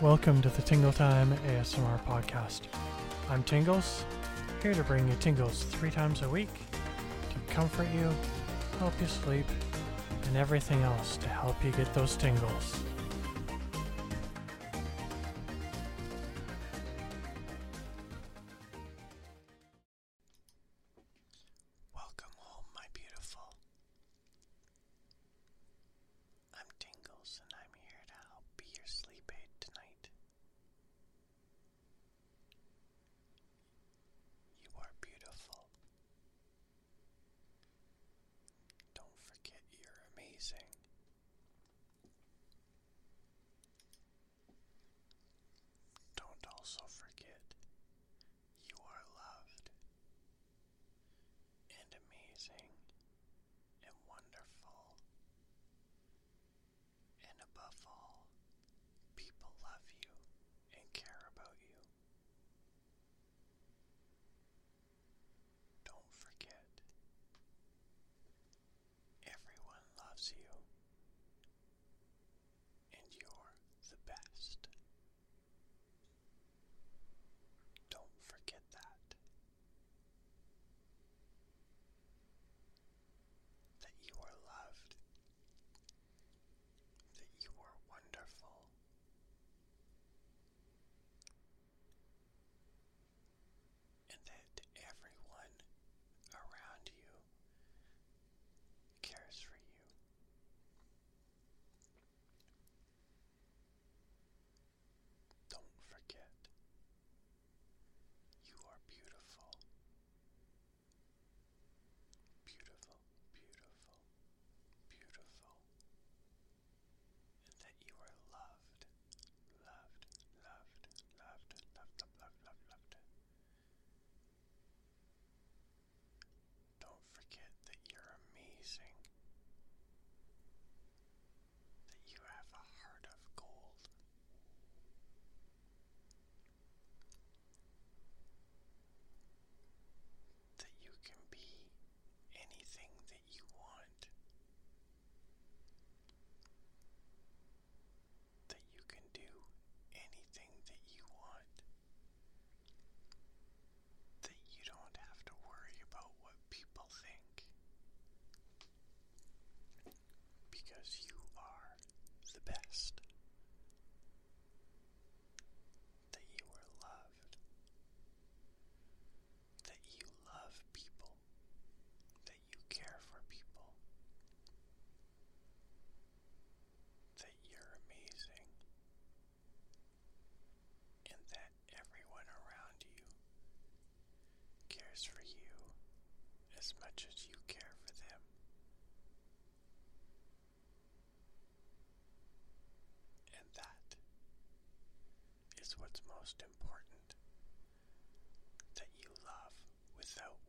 Welcome to the Tingle Time ASMR podcast. I'm Tingles, here to bring you tingles three times a week to comfort you, help you sleep, and everything else to help you get those tingles. most important that you love without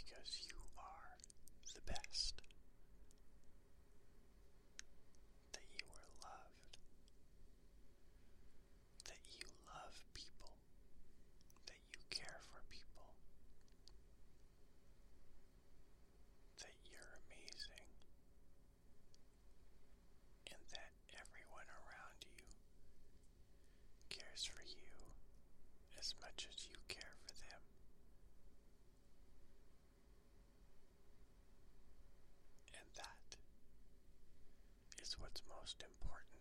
because you are the best. That you are loved. That you love people. That you care for people. That you're amazing. And that everyone around you cares for you as much as you care for them. And that is what's most important.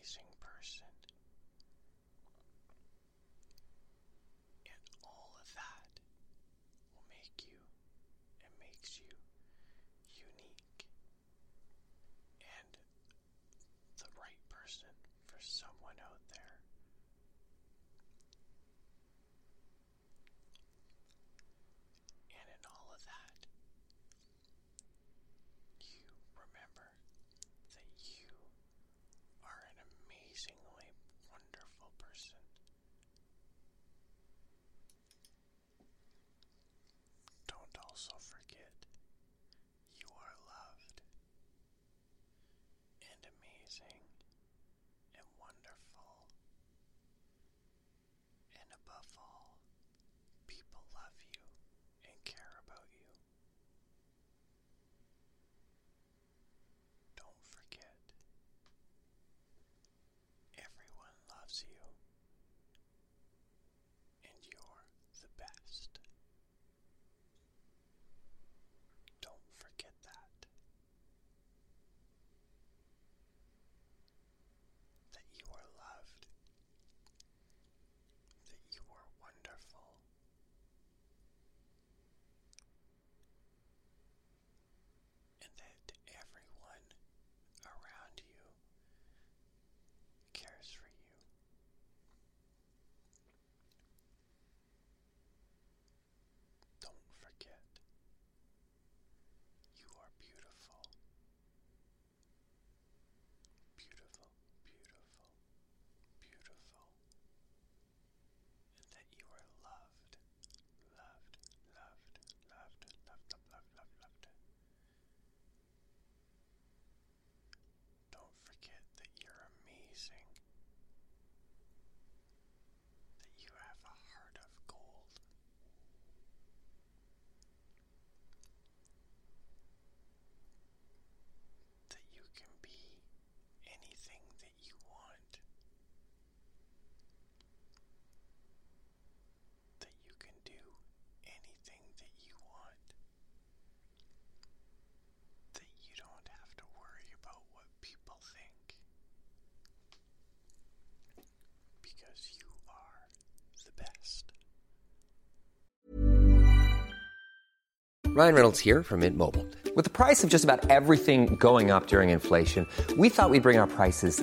Amazing person. Because you are the best. Ryan Reynolds here from Mint Mobile. With the price of just about everything going up during inflation, we thought we'd bring our prices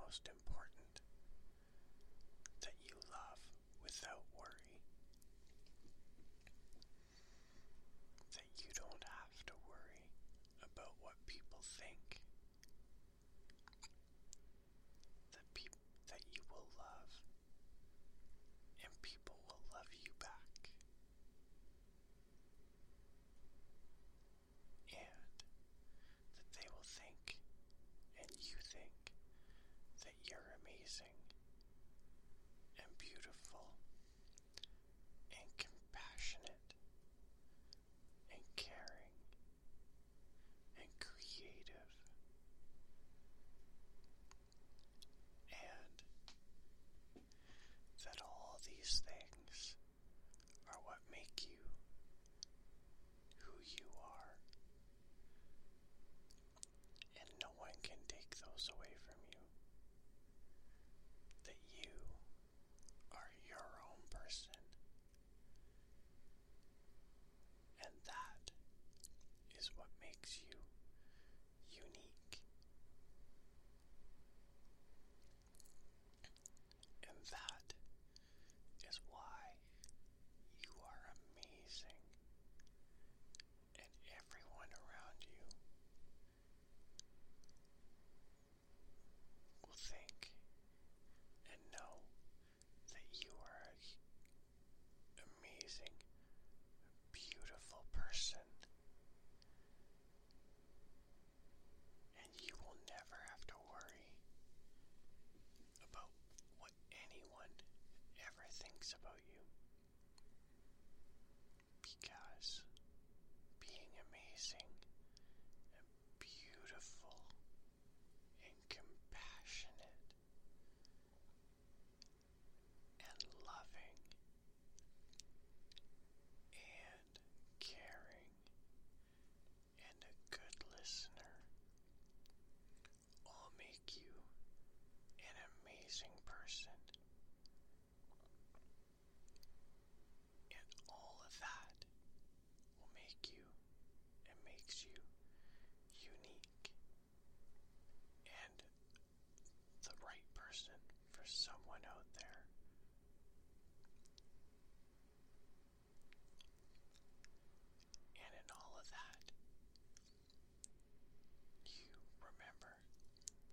most important. That you love without worry. That you don't have to worry about what people think. That peop- that you will love and people will love you back. And that they will think and you think that you're amazing and beautiful and compassionate and caring and creative and that all these things are what make you who you are and no one can take those away from you. That you are your own person. And that is what makes you unique. And that is why you are amazing. And everyone around you will think and know that you are an amazing, beautiful person. And you will never have to worry about what anyone ever thinks about you. Because being amazing makes you unique and the right person for someone out there. And in all of that, you remember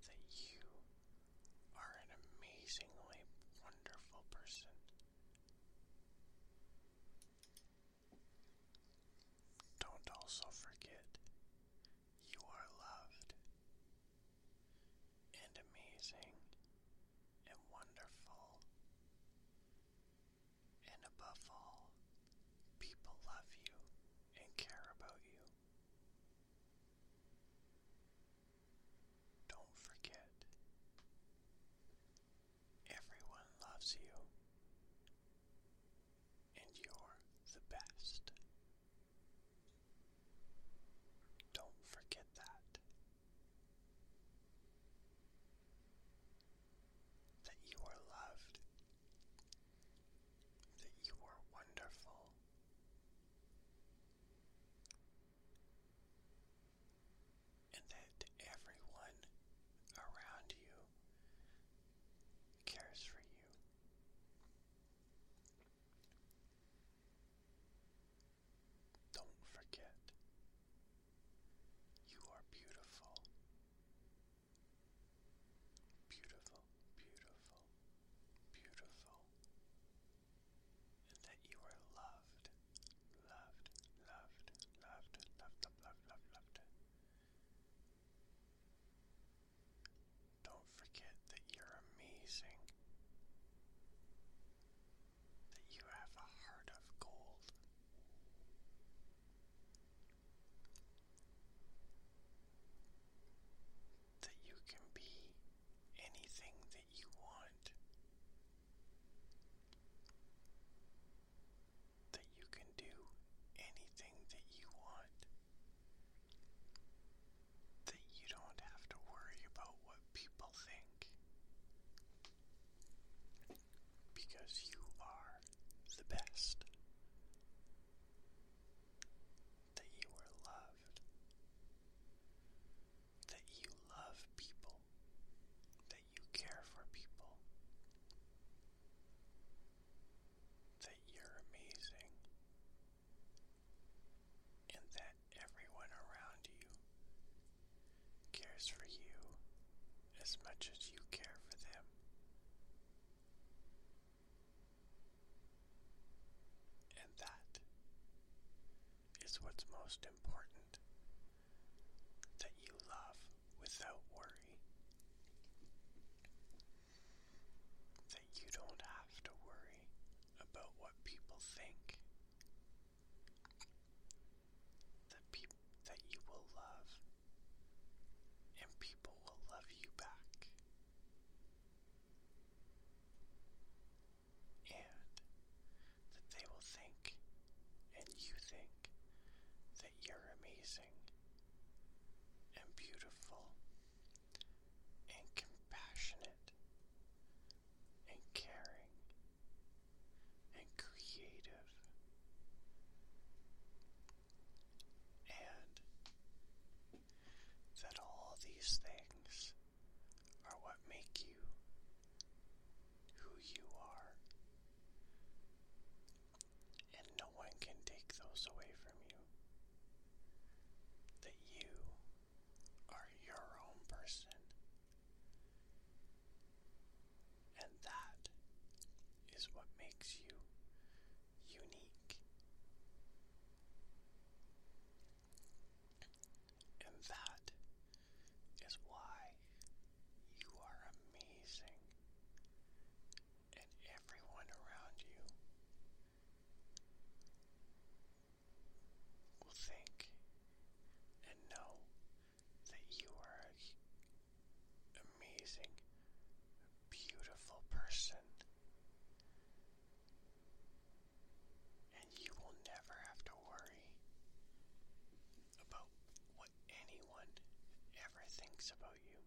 that you are an amazingly wonderful person. Don't also amazing. as much as you care for them. And that is what's most important. Thinks about you.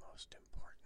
Most important.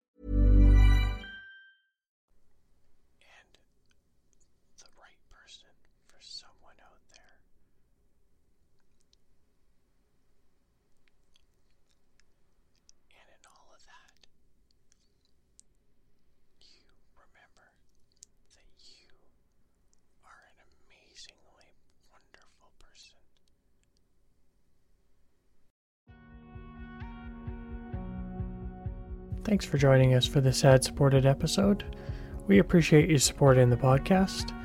Thanks for joining us for this ad supported episode. We appreciate you supporting the podcast.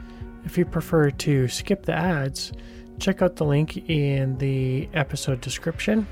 If you prefer to skip the ads, check out the link in the episode description